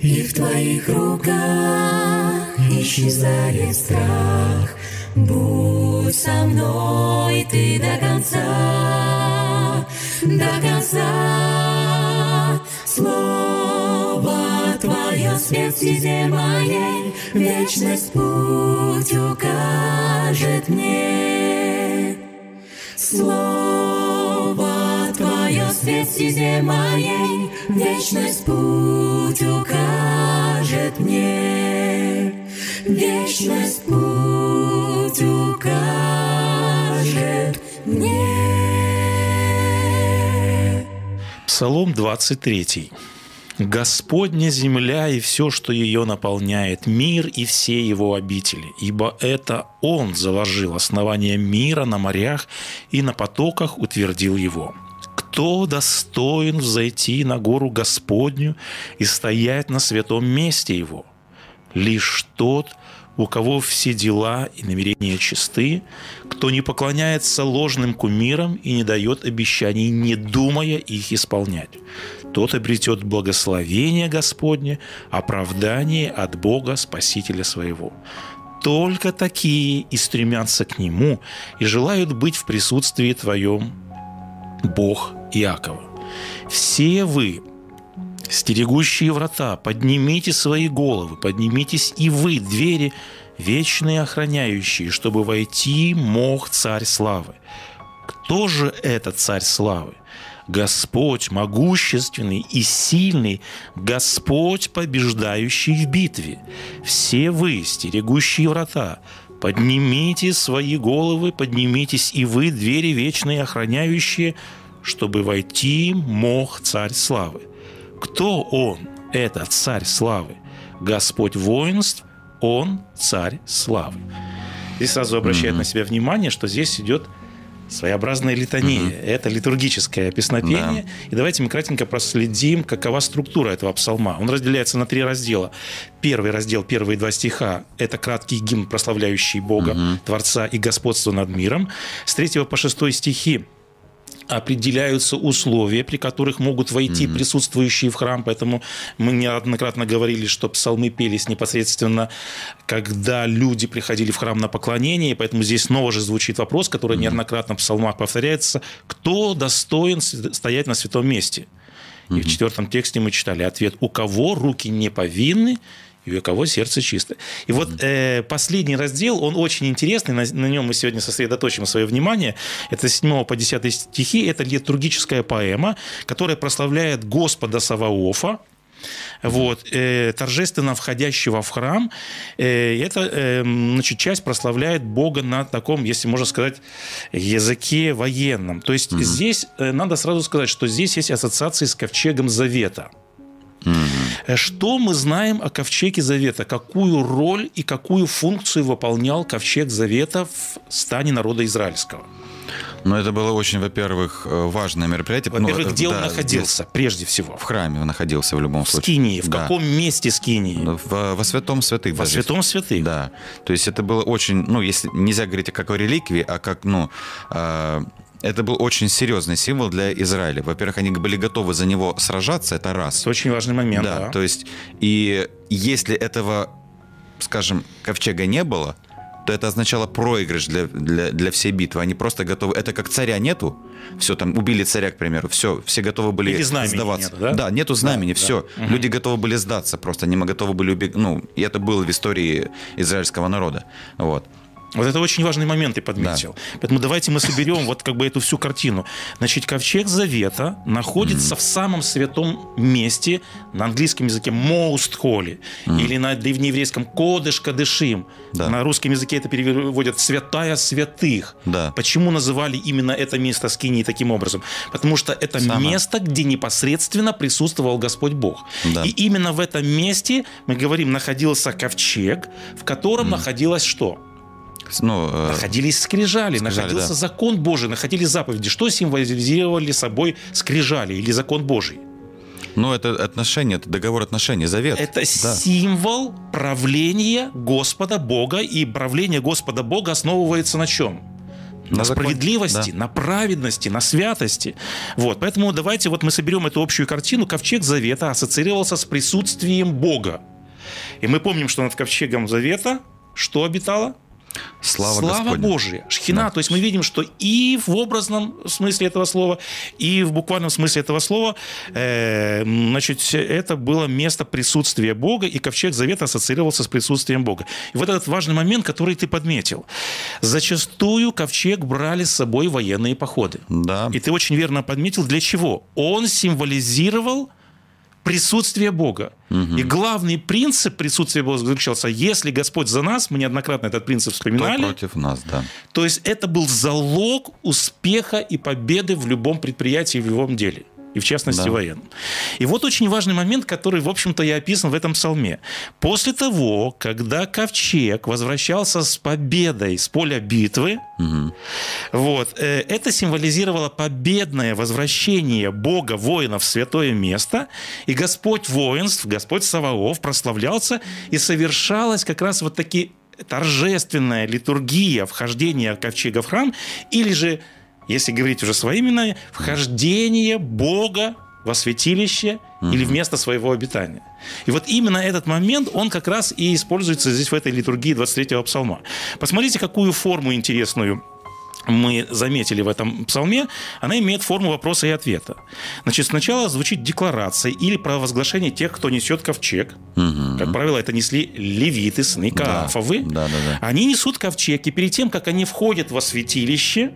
И в Твоих руках исчезает страх. Будь со мной Ты до конца, до конца. Слово Твое свет стезе моей, Вечность путь укажет мне. Слово стезе моей, Вечность путь укажет мне. Вечность путь укажет мне. Псалом 23. «Господня земля и все, что ее наполняет, мир и все его обители, ибо это Он заложил основание мира на морях и на потоках утвердил его. Кто достоин взойти на гору Господню и стоять на святом месте его? Лишь тот, у кого все дела и намерения чисты, кто не поклоняется ложным кумирам и не дает обещаний, не думая их исполнять. Тот обретет благословение Господне, оправдание от Бога, Спасителя своего. Только такие и стремятся к Нему и желают быть в присутствии Твоем, Бог Иакова. Все вы, стерегущие врата, поднимите свои головы, поднимитесь и вы, двери, вечные охраняющие, чтобы войти мог царь славы. Кто же этот царь славы? Господь могущественный и сильный, Господь, побеждающий в битве. Все вы, стерегущие врата, поднимите свои головы, поднимитесь и вы, двери вечные охраняющие, чтобы войти мог царь славы. Кто он, этот царь славы? Господь воинств, он царь славы. Здесь сразу обращает mm-hmm. на себя внимание, что здесь идет своеобразная литания. Mm-hmm. Это литургическое песнопение. Да. И давайте мы кратенько проследим, какова структура этого псалма. Он разделяется на три раздела. Первый раздел, первые два стиха – это краткий гимн, прославляющий Бога, mm-hmm. Творца и господство над миром. С третьего по шестой стихи определяются условия, при которых могут войти mm-hmm. присутствующие в храм. Поэтому мы неоднократно говорили, что псалмы пелись непосредственно, когда люди приходили в храм на поклонение. Поэтому здесь снова же звучит вопрос, который mm-hmm. неоднократно в псалмах повторяется. Кто достоин стоять на святом месте? И в четвертом тексте мы читали ответ «У кого руки не повинны, и у кого сердце чисто. И вот э, последний раздел, он очень интересный, на, на нем мы сегодня сосредоточим свое внимание. Это с 7 по 10 стихи, это литургическая поэма, которая прославляет Господа Саваофа, вот, э, торжественно входящего в храм. Э, это э, значит, часть прославляет Бога на таком, если можно сказать, языке военном. То есть mm здесь э, надо сразу сказать, что здесь есть ассоциации с ковчегом Завета. Угу. Что мы знаем о ковчеге Завета? Какую роль и какую функцию выполнял ковчег Завета в стане народа израильского? Но это было очень, во-первых, э, важное мероприятие. Во-первых, ну, где да, он находился, где... прежде всего? В храме он находился в любом в случае. Скинии. В да. каком месте Скинии? Ну, в, во святом святых. Во даже. святом святых? Да. То есть это было очень, ну, если нельзя говорить как о реликвии, а как, ну, э, это был очень серьезный символ для Израиля. Во-первых, они были готовы за него сражаться, это раз. Это очень важный момент. Да, Да, то есть, и если этого, скажем, ковчега не было, то это означало проигрыш для, для, для всей битвы. Они просто готовы... Это как царя нету, все, там, убили царя, к примеру, все, все готовы были Или сдаваться. нету, да? нету знамени, Да, все. Люди готовы были сдаться просто, они готовы были убегать. Ну, и это было в истории израильского народа. Вот. Вот это очень важный момент ты подметил. Поэтому давайте мы соберем вот как бы эту всю картину. Значит, ковчег Завета находится в самом святом месте, на английском языке most holy, или на древнееврейском кодыш кадышим. Да. На русском языке это переводят святая святых. Да. Почему называли именно это место Скинии таким образом? Потому что это Самое. место, где непосредственно присутствовал Господь Бог. Да. И именно в этом месте, мы говорим, находился ковчег, в котором находилось что? Ну, э, Находились скрижали, скрижали, находился да. закон Божий, находились заповеди. Что символизировали собой скрижали или закон Божий? ну, это отношения, это договор отношений, завет. Это Да. символ правления Господа Бога, и правление Господа Бога основывается на чем? На, На справедливости, да. на праведности, на святости. Вот, поэтому давайте вот мы соберем эту общую картину. Ковчег Завета ассоциировался с присутствием Бога. И мы помним, что над Ковчегом Завета что обитало? Слава, Господня. Божия, шхина. Да. То есть мы видим, что и в образном смысле этого слова, и в буквальном смысле этого слова, э, значит, это было место присутствия Бога, и ковчег Завета ассоциировался с присутствием Бога. И вот этот важный момент, который ты подметил. Зачастую ковчег брали с собой военные походы. Да. И ты очень верно подметил, для чего? Он символизировал присутствие Бога. И главный принцип присутствия Бога заключался, если Господь за нас, мы неоднократно этот принцип Кто вспоминали, против нас, да. то есть это был залог успеха и победы в любом предприятии, в любом деле. И в частности Да. военном. И вот очень важный момент, который, в общем-то, и описан в этом псалме. После того, когда ковчег возвращался с победой с поля битвы, вот, э, это символизировало победное возвращение Бога воинов в святое место, и Господь воинств, Господь Саваоф прославлялся, и совершалась как раз вот такие торжественная литургия вхождения ковчега в храм, или же, если говорить уже своими, вхождение Бога во святилище или в место своего обитания. И вот именно этот момент, он как раз и используется здесь в этой литургии 23-го псалма. Посмотрите, какую форму интересную мы заметили в этом псалме, она имеет форму вопроса и ответа. Значит, сначала звучит декларация или провозглашение тех, кто несет ковчег. Как правило, это несли левиты, сыны Каафовы. Да, да, да. Они несут ковчег, и перед тем, как они входят во святилище,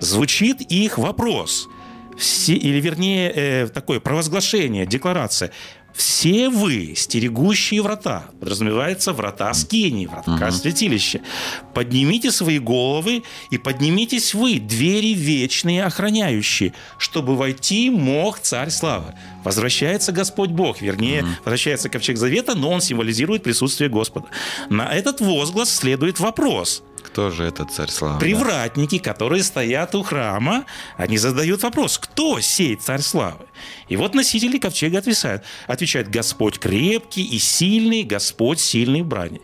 звучит их вопрос. Все, или вернее, э, такое провозглашение, декларация. Все вы, стерегущие врата, подразумевается врата Скинии, врата святилища, поднимите свои головы и поднимитесь вы, двери вечные охраняющие, чтобы войти мог царь славы. Возвращается Господь Бог, вернее, возвращается ковчег завета, но он символизирует присутствие Господа. На этот возглас следует вопрос – Кто же этот царь славы? Привратники, которые стоят у храма, они задают вопрос, кто сей царь славы? И вот носители ковчега отвечают, отвечают Господь крепкий и сильный, Господь сильный в брани.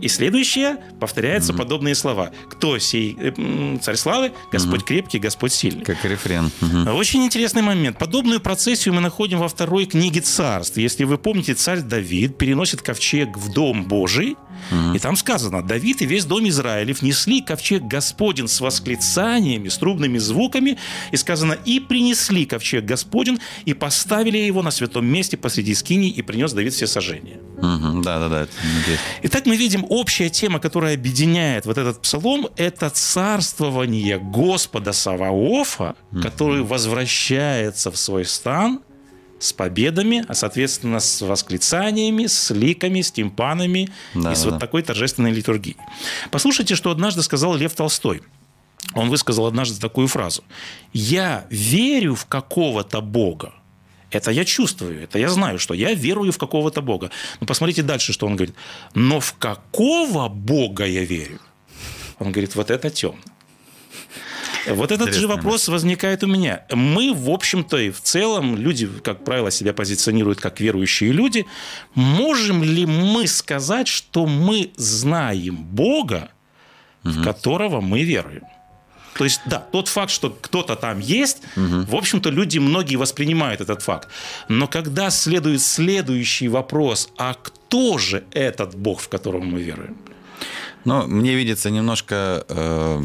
И следующее повторяются подобные слова. Кто сей э, царь славы? Господь крепкий, Господь сильный. Как рефрен. Мгм. Очень интересный момент. Подобную процессию мы находим во второй книге царств. Если вы помните, царь Давид переносит ковчег в дом Божий, и там сказано, Давид и весь дом Израилев несли ковчег Господень с восклицаниями, с трубными звуками, и сказано, и принесли ковчег Господень, и поставили его на святом месте посреди скинии, и принес Давид все сожжения. Да, да, да. Итак, мы видим общая тема, которая объединяет вот этот псалом, это царствование Господа Саваофа, который возвращается в свой стан с победами, а соответственно с восклицаниями, с ликами, с тимпанами Да, и с да, вот такой торжественной литургией. Послушайте, что однажды сказал Лев Толстой. Он высказал однажды такую фразу. «Я верю в какого-то Бога, это я чувствую, это я знаю, что я верую в какого-то Бога. Но посмотрите дальше, что он говорит. Но в какого Бога я верю? Он говорит, вот это темно. Вот этот же вопрос возникает у меня. Мы, в общем-то, и в целом, люди, как правило, себя позиционируют как верующие люди. Можем ли мы сказать, что мы знаем Бога, в которого мы веруем? То есть, да, тот факт, что кто-то там есть, в общем-то, люди многие воспринимают этот факт. Но когда следует следующий вопрос, а кто же этот Бог, в которого мы веруем? Но мне видится немножко, э,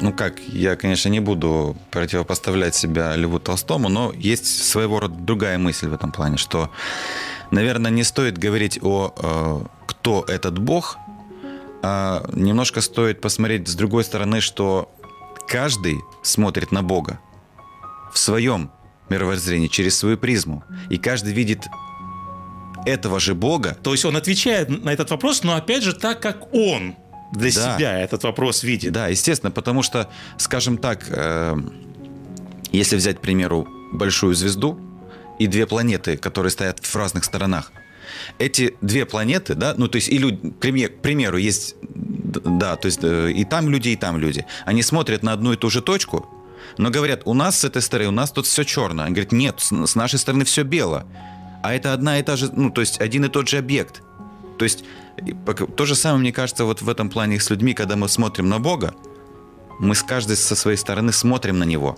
ну как, я, конечно, не буду противопоставлять себя Льву Толстому, но есть своего рода другая мысль в этом плане, что, наверное, не стоит говорить о э, кто этот Бог, а немножко стоит посмотреть с другой стороны, что каждый смотрит на Бога в своем мировоззрении, через свою призму. И каждый видит этого же Бога. То есть он отвечает на этот вопрос, но опять же так, как он для Да. себя этот вопрос видит. Да, естественно, потому что, скажем так, э, если взять, к примеру, большую звезду и две планеты, которые стоят в разных сторонах, эти две планеты, да, ну то есть и люди, к приме- к примеру, есть, да, то есть э, и там люди, и там люди, они смотрят на одну и ту же точку, но говорят, у нас с этой стороны, у нас тут все черно. Они говорят, нет, с нашей стороны все бело. А это одна и та же, ну то есть один и тот же объект. То есть то же самое, мне кажется, вот в этом плане с людьми, когда мы смотрим на Бога, мы с каждой со своей стороны смотрим на Него.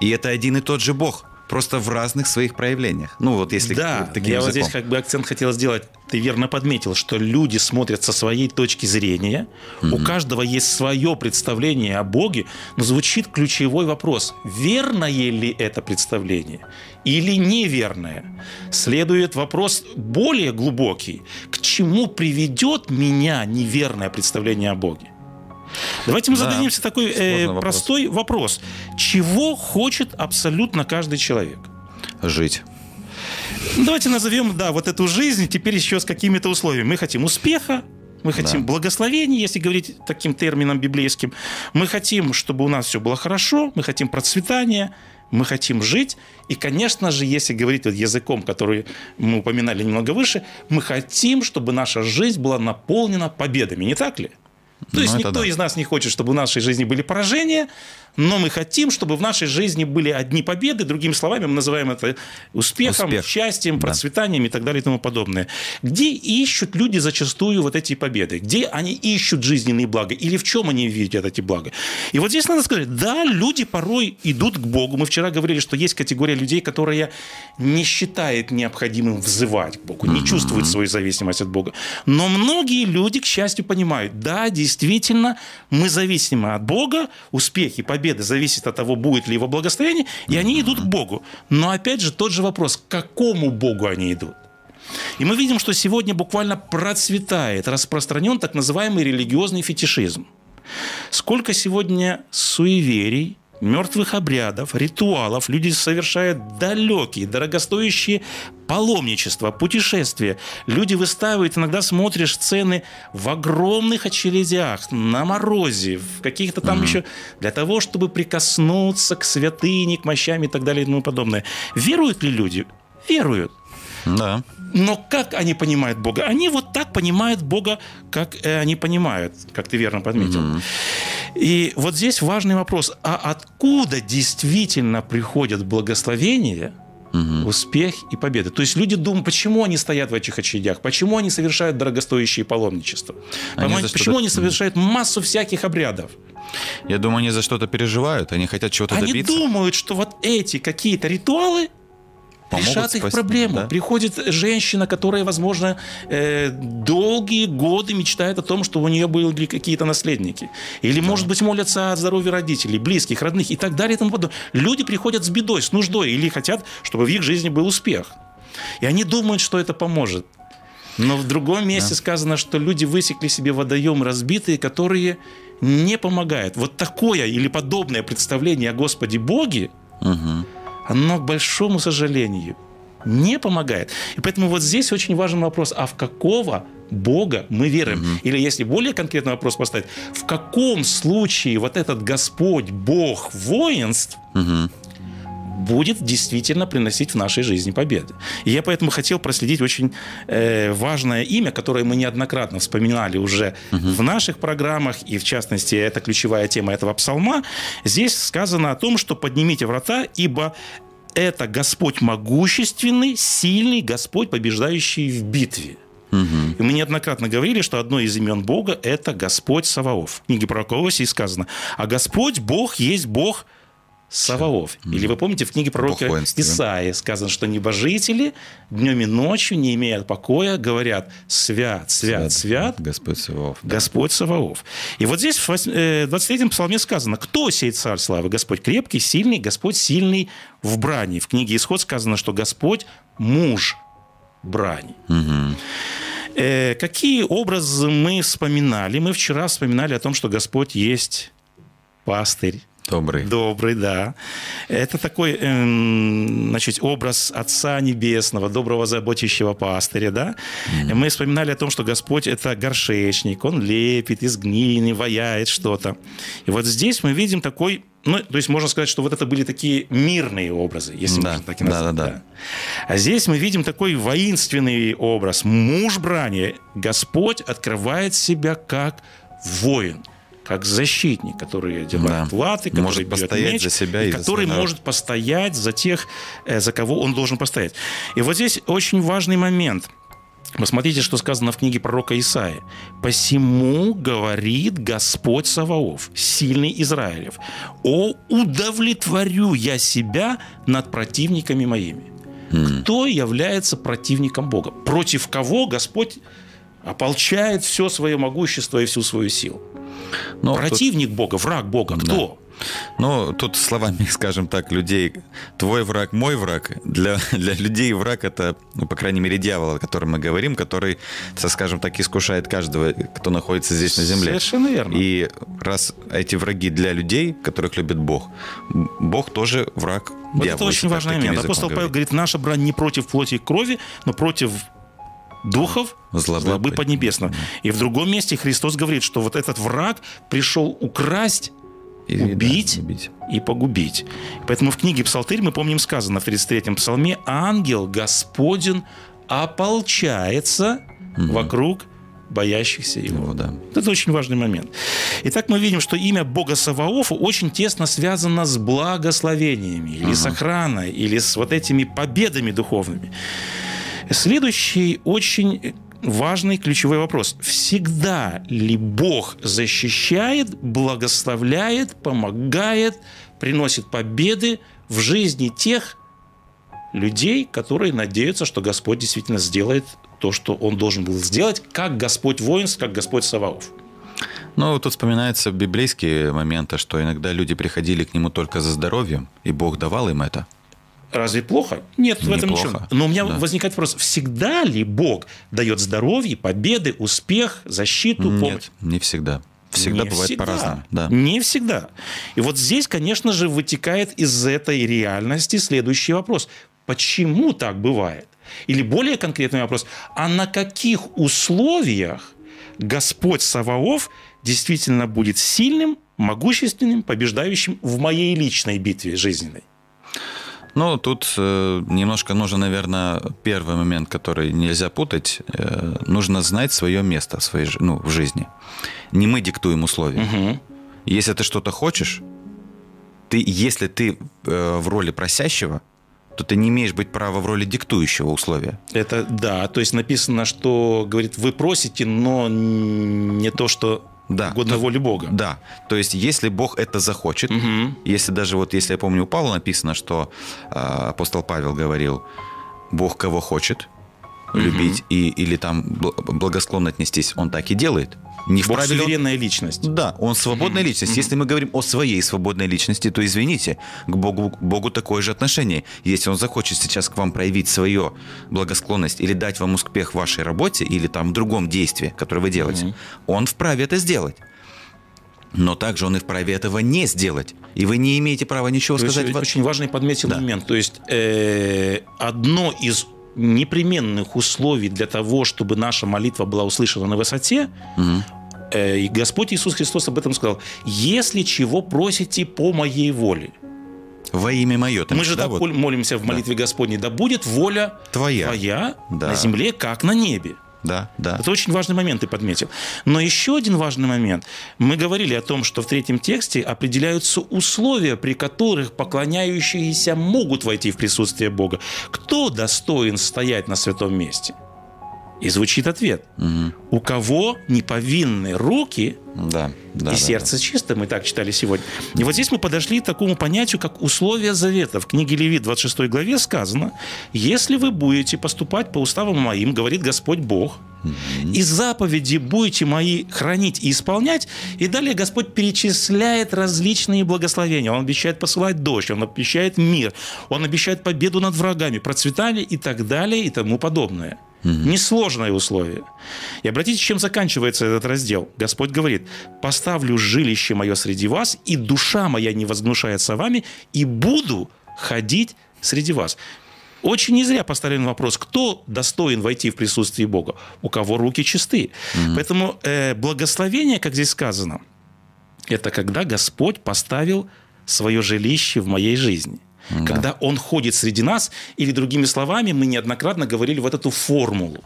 И это один и тот же Бог, просто в разных своих проявлениях. Ну вот если Да, таким я вот языком. здесь как бы акцент хотел сделать. Ты верно подметил, что люди смотрят со своей точки зрения. У каждого есть свое представление о Боге, но звучит ключевой вопрос. Верное ли это представление или неверное? Следует вопрос более глубокий. К чему приведет меня неверное представление о Боге? Давайте мы Да, зададимся такой э, вопрос. простой вопрос. Чего хочет абсолютно каждый человек? Жить. Ну, Давайте назовем, да, вот эту жизнь теперь еще с какими-то условиями. Мы хотим успеха, мы хотим Да. благословения, если говорить таким термином библейским. Мы хотим, чтобы у нас все было хорошо, мы хотим процветания, мы хотим жить. И, конечно же, если говорить вот языком, который мы упоминали немного выше, мы хотим, чтобы наша жизнь была наполнена победами, не так ли? То Ну, есть это никто да. из нас не хочет, чтобы в нашей жизни были поражения, но мы хотим, чтобы в нашей жизни были одни победы. Другими словами, мы называем это успехом, Успех. счастьем, Да. процветанием и так далее и тому подобное. Где ищут люди зачастую вот эти победы? Где они ищут жизненные блага? Или в чем они видят эти блага? И вот здесь надо сказать, да, люди порой идут к Богу. Мы вчера говорили, что есть категория людей, которая не считает необходимым взывать к Богу, не чувствует свою зависимость от Бога. Но многие люди, к счастью, понимают, да, действительно, мы зависимы от Бога, успех и победа зависят от того, будет ли его благословение, и они идут к Богу. Но опять же тот же вопрос, к какому Богу они идут? И мы видим, что сегодня буквально процветает, распространен так называемый религиозный фетишизм. Сколько сегодня суеверий, мертвых обрядов, ритуалов люди совершают далекие, дорогостоящие паломничества, путешествия. Люди выстаивают, иногда смотришь сцены в огромных очередях, на морозе, в каких-то там еще, для того, чтобы прикоснуться к святыне, к мощам и так далее и тому подобное. Веруют ли люди? Веруют. Да. Но как они понимают Бога? Они вот так понимают Бога, как э, они понимают, как ты верно подметил. И вот здесь важный вопрос. А откуда действительно приходят благословения, успех и победа? То есть люди думают, почему они стоят в этих очередях? Почему они совершают дорогостоящие паломничества? Они почему они совершают массу всяких обрядов? Я думаю, они за что-то переживают, они хотят чего-то Они добиться. думают, что вот эти какие-то ритуалы Помогут решат их спасти, проблему. да. Приходит женщина, которая, возможно, э, долгие годы мечтает о том, что у нее были какие-то наследники. Или, может быть, молятся о здоровье родителей, близких, родных и так далее и тому подобное. Люди приходят с бедой, с нуждой, или хотят, чтобы в их жизни был успех. И они думают, что это поможет. Но в другом месте сказано, что люди высекли себе водоемы разбитые, которые не помогают. Вот такое или подобное представление о Господе Боге, Мгм. Оно, к большому сожалению, не помогает. И поэтому вот здесь очень важен вопрос, а в какого Бога мы веруем? Или если более конкретный вопрос поставить, в каком случае вот этот Господь, Бог воинств, Мгм. Будет действительно приносить в нашей жизни победы. И я поэтому хотел проследить очень э, важное имя, которое мы неоднократно вспоминали уже в наших программах, и в частности, это ключевая тема этого псалма. Здесь сказано о том, что поднимите врата, ибо это Господь могущественный, сильный, Господь, побеждающий в битве. И мы неоднократно говорили, что одно из имен Бога – это Господь Саваоф. В книге пророка Иосии сказано, а Господь Бог есть Бог Саваоф. Или вы помните, в книге пророка. Исаии сказано, что небожители днем и ночью, не имея покоя, говорят «Свят, свят, свят, Господь Саваоф. да. Господь Саваоф». И вот здесь в вось- э, 23-м псалме сказано, кто сей царь славы? Господь крепкий, сильный, Господь сильный в брани. В книге Исход сказано, что Господь муж брани. Э, какие образы мы вспоминали? Мы вчера вспоминали о том, что Господь есть пастырь, Добрый. Добрый, да. Это такой, эм, значит, образ Отца Небесного, доброго заботящего пастыря, да. Мы вспоминали о том, что Господь – это горшечник, Он лепит из глины, ваяет что-то. И вот здесь мы видим такой, ну, то есть можно сказать, что вот это были такие мирные образы, если Да, можно так и да, назвать. да, да. А здесь мы видим такой воинственный образ. Муж брани. Господь открывает себя как воин как защитник, который одевает Да. латы, который Может постоять меч, за себя и и за который народ. может постоять за тех, э, за кого он должен постоять. И вот здесь очень важный момент. Посмотрите, что сказано в книге пророка Исаия. «Посему говорит Господь Саваоф, сильный Израилев, о, удовлетворю я себя над противниками моими». Кто является противником Бога? Против кого Господь ополчает все свое могущество и всю свою силу? Тут- Противник Бога, враг Бога, кто? Ну, тут словами, скажем так, людей, твой враг, мой враг. Для, для людей враг это, ну, по крайней мере, дьявол, о котором мы говорим, который, скажем так, искушает каждого, кто находится здесь на земле. Совершенно верно. И раз эти враги для людей, которых любит Бог, Бог тоже враг Вот дьявола. это очень важный момент. Апостол Павел говорит, наша брань не против плоти и крови, но против духов Злобы злобы, под- поднебесного. И в другом месте Христос говорит, что вот этот враг пришел украсть, И, да, убить убить. и погубить. Поэтому в книге Псалтырь мы помним сказано в 33-м псалме «Ангел Господен ополчается вокруг боящихся его». Его, да. Вот Это очень важный момент. Итак, мы видим, что имя Бога Саваофа очень тесно связано с благословениями, или с охраной, или с вот этими победами духовными. Следующий очень важный ключевой вопрос. Всегда ли Бог защищает, благословляет, помогает, приносит победы в жизни тех людей, которые надеются, что Господь действительно сделает то, что Он должен был сделать, как Господь воинств, как Господь Саваоф. Ну, тут вспоминаются библейские моменты, что иногда люди приходили к нему только за здоровьем, и Бог давал им это. Разве плохо? Нет, в этом Неплохо. ничего. Но у меня Да. возникает вопрос, всегда ли Бог дает здоровье, победы, успех, защиту, помощь? Нет, не всегда. Всегда Не бывает всегда. по-разному. Да. Не всегда. И вот здесь, конечно же, вытекает из этой реальности следующий вопрос. Почему так бывает? Или более конкретный вопрос. А на каких условиях Господь Саваоф действительно будет сильным, могущественным, побеждающим в моей личной битве жизненной? Ну, тут э, немножко нужно, наверное, первый момент, который нельзя путать. э, нужно знать свое место в, своей, ну, в жизни. Не мы диктуем условия. Мгм. Если ты что-то хочешь, ты, если ты э, в роли просящего, то ты не имеешь быть права в роли диктующего условия. Это да, то есть написано, что говорит, вы просите, но не то, что Да. угодно То- воле Бога. Да. То есть, если Бог это захочет, Мгм. если даже вот, если я помню, у Павла написано, что э, апостол Павел говорил, Бог кого хочет любить и, или там бл- благосклонно отнестись, он так и делает. Не Бог вправе он- суверенная личность. Да, он свободная личность. Если мы говорим о своей свободной личности, то извините, к Богу, к Богу такое же отношение. Если он захочет сейчас к вам проявить свою благосклонность или дать вам успех в вашей работе или там в другом действии, которое вы делаете, он вправе это сделать. Но также он и вправе этого не сделать. И вы не имеете права ничего То сказать. очень важный подметил Да. момент. То есть э, одно из непременных условий для того, чтобы наша молитва была услышана на высоте, э, и Господь Иисус Христос об этом сказал, если чего просите по моей воле. Во имя мое. там, Мы же да, так вот. молимся в молитве Господней, да будет воля Твоя. твоя Да. на земле, как на небе. Да, да. Это очень важный момент, ты подметил. Но еще один важный момент. Мы говорили о том, что в третьем тексте определяются условия, при которых поклоняющиеся могут войти в присутствие Бога. Кто достоин стоять на святом месте? И звучит ответ. У кого неповинны руки Да, да. и да, сердце чисто, мы так читали сегодня. И вот здесь мы подошли к такому понятию, как условия завета. В книге Левит 26 главе сказано, если вы будете поступать по уставам моим, говорит Господь Бог, и заповеди будете мои хранить и исполнять, и далее Господь перечисляет различные благословения. Он обещает посылать дождь, Он обещает мир, Он обещает победу над врагами, процветание и так далее и тому подобное. Несложное условие. И обратите, чем заканчивается этот раздел. Господь говорит, «Поставлю жилище мое среди вас, и душа моя не возгнушается вами, и буду ходить среди вас». Очень не зря поставлен вопрос, кто достоин войти в присутствие Бога? У кого руки чисты? Поэтому э, благословение, как здесь сказано, это когда Господь поставил свое жилище в моей жизни. Да. Когда Он ходит среди нас, или другими словами, мы неоднократно говорили вот эту формулу.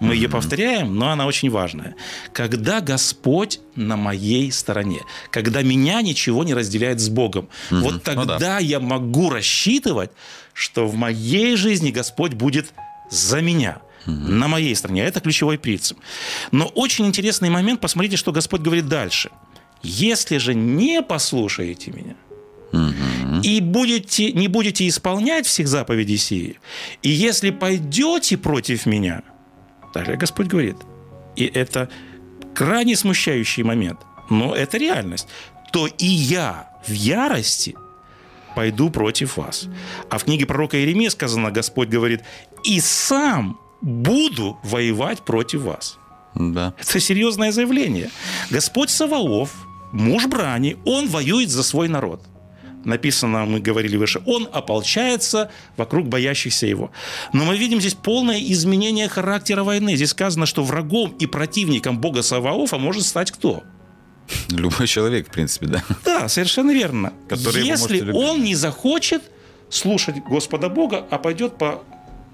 Мы ее повторяем, но она очень важная. Когда Господь на моей стороне, когда меня ничего не разделяет с Богом, вот Ну тогда да. я могу рассчитывать, что в моей жизни Господь будет за меня, на моей стороне. Это ключевой принцип. Но очень интересный момент, посмотрите, что Господь говорит дальше. Если же не послушаете меня, и будете, не будете исполнять всех заповедей сии, и если пойдете против меня, далее Господь говорит, и это крайне смущающий момент, но это реальность, то и я в ярости пойду против вас. А в книге пророка Иеремии сказано, Господь говорит, и сам буду воевать против вас. Да. Это серьезное заявление. Господь Саваоф, муж брани, он воюет за свой народ. Написано, мы говорили выше, он ополчается вокруг боящихся его. Но мы видим здесь полное изменение характера войны. Здесь сказано, что врагом и противником Бога Саваофа может стать кто? Любой человек, в принципе, да. Да, совершенно верно. Который Если он не захочет слушать Господа Бога, а пойдет по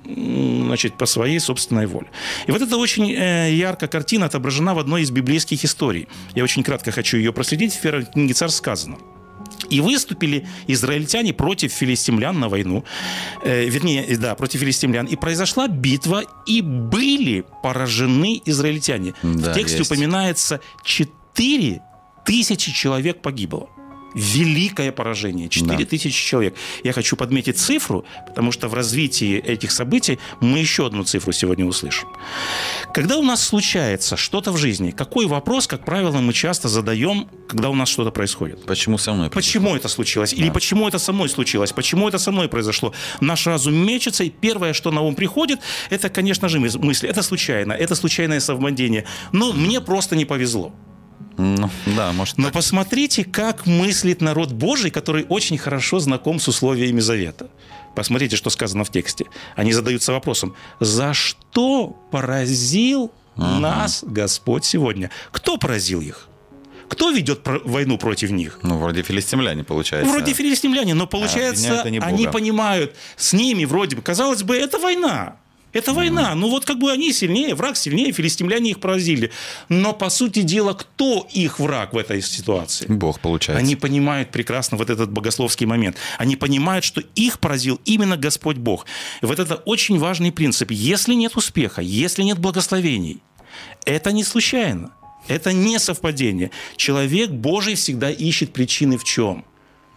значит, по своей собственной воле. И вот эта очень э, яркая картина отображена в одной из библейских историй. Я очень кратко хочу ее проследить. В первой книге царь сказано. И выступили израильтяне против филистимлян на войну. Э, вернее, э, да, против филистимлян. И произошла битва, и были поражены израильтяне. Да, в тексте есть. упоминается 4 тысячи человек погибло. Великое поражение. 4 Да. тысячи человек. Я хочу подметить цифру, потому что в развитии этих событий мы еще одну цифру сегодня услышим. Когда у нас случается что-то в жизни, какой вопрос, как правило, мы часто задаем, когда у нас что-то происходит? Почему со мной? Почему это случилось? Или почему это со мной случилось? Почему это со мной произошло? Наш разум мечется, и первое, что на ум приходит, это, конечно же, мыс- мысли. Это случайно, это случайное совпадение. Но мне просто не повезло. Ну, да, может. Но так. посмотрите, как мыслит народ Божий, который очень хорошо знаком с условиями завета. Посмотрите, что сказано в тексте. Они задаются вопросом, за что поразил нас Господь сегодня? Кто поразил их? Кто ведет войну против них? Ну, вроде филистимляне, получается. Вроде филистимляне, но получается, обвиняют они понимают, с ними вроде бы, казалось бы, это война. Это война. Ну вот как бы они сильнее, враг сильнее, филистимляне их поразили. Но по сути дела, кто их враг в этой ситуации? Бог, получается. Они понимают прекрасно вот этот богословский момент. Они понимают, что их поразил именно Господь Бог. И вот это очень важный принцип. Если нет успеха, если нет благословений, это не случайно. Это не совпадение. Человек Божий всегда ищет причины в чем?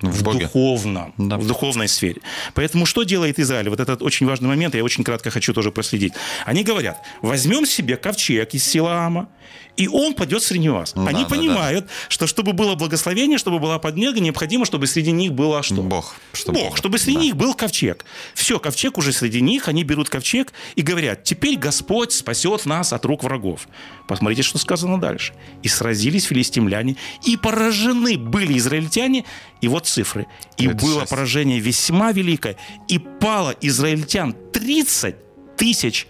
В в Боге. духовном, Да. в духовной сфере. Поэтому что делает Израиль? Вот этот очень важный момент, я очень кратко хочу тоже проследить. Они говорят, возьмем себе ковчег из Силаама, и он пойдет среди вас. Ну да, Они да, понимают, что чтобы было благословение, чтобы была поднега, необходимо, чтобы среди них было что? Бог. Чтобы Бог, чтобы среди да. них был ковчег. Все, ковчег уже среди них, они берут ковчег и говорят, теперь Господь спасет нас от рук врагов. Посмотрите, что сказано дальше. И сразились филистимляне, и поражены были израильтяне, и вот цифры. И 36. было поражение весьма великое, и пало израильтян 30 тысяч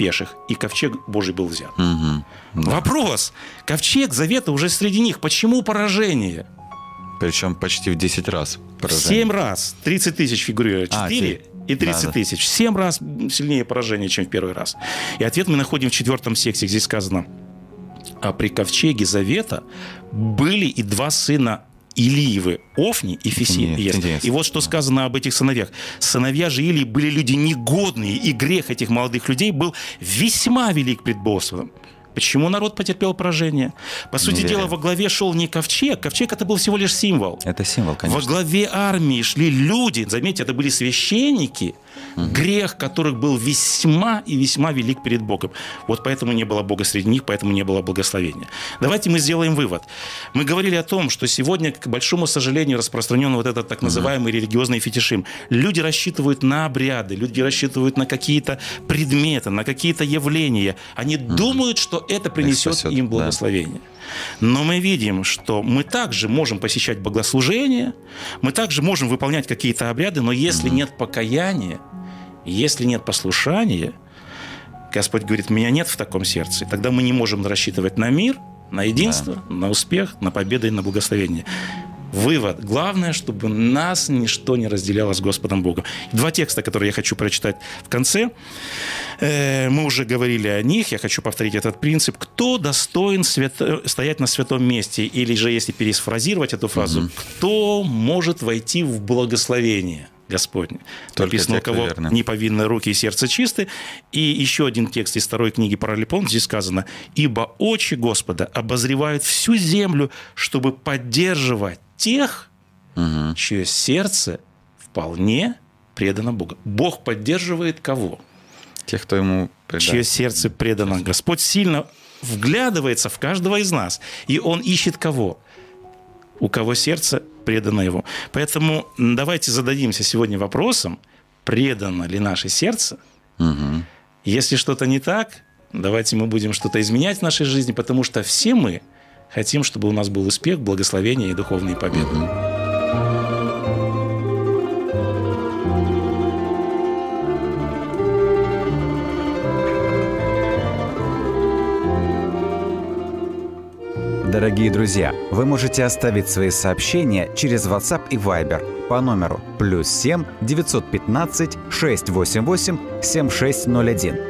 пеших, и ковчег Божий был взят. Мгм. Вопрос. Ковчег завета уже среди них. Почему поражение? Причем почти в 10 раз. поражение. Семь раз. 30 тысяч фигурирует. А, 4 те- и 30 да, да. тысяч. Семь раз сильнее поражение, чем в первый раз. И ответ мы находим в четвертом секте. Здесь сказано, а при ковчеге завета были и два сына Илиевы, Офни и. Интересно. И вот что сказано об этих сыновьях. Сыновья же Илии были люди негодные, и грех этих молодых людей был весьма велик пред Господом. Почему народ потерпел поражение? По сути Неверие. дела, во главе шел не ковчег. Ковчег это был всего лишь символ. Это символ, Во конечно. главе армии шли люди, заметьте, это были священники, грех которых был весьма и весьма велик перед Богом. Вот поэтому не было Бога среди них, поэтому не было благословения. Давайте мы сделаем вывод. Мы говорили о том, что сегодня, к большому сожалению, распространен вот этот так называемый религиозный фетишизм. Люди рассчитывают на обряды, люди рассчитывают на какие-то предметы, на какие-то явления. Они думают, что это принесет им да. Но мы видим, что мы также можем посещать богослужения, мы также можем выполнять какие-то обряды, но если нет покаяния, если нет послушания, Господь говорит, меня нет в таком сердце, тогда мы не можем рассчитывать на мир, на единство, на успех, на победу и на благословение. Вывод. Главное, чтобы нас ничто не разделяло с Господом Богом. Два текста, которые я хочу прочитать в конце. Э, Мы уже говорили о них, я хочу повторить этот принцип. Кто достоин свято- стоять на святом месте? Или же, если пересфразировать эту фразу, кто может войти в благословение Господне? Только Написано, у кого верны. неповинные руки и сердце чисты. И еще один текст из второй книги Паралипон, здесь сказано, «Ибо очи Господа обозревают всю землю, чтобы поддерживать тех, Мгм. чье сердце вполне предано Богу». Бог поддерживает кого? Тех, кто ему предал. чье сердце предано. Господь сильно вглядывается в каждого из нас, и Он ищет кого? У кого сердце предано Его. Поэтому давайте зададимся сегодня вопросом, предано ли наше сердце. Мгм. Если что-то не так, давайте мы будем что-то изменять в нашей жизни, потому что все мы хотим, чтобы у нас был успех, благословение и духовные победы. Дорогие друзья, вы можете оставить свои сообщения через WhatsApp и Viber по номеру плюс 7 915 688 7601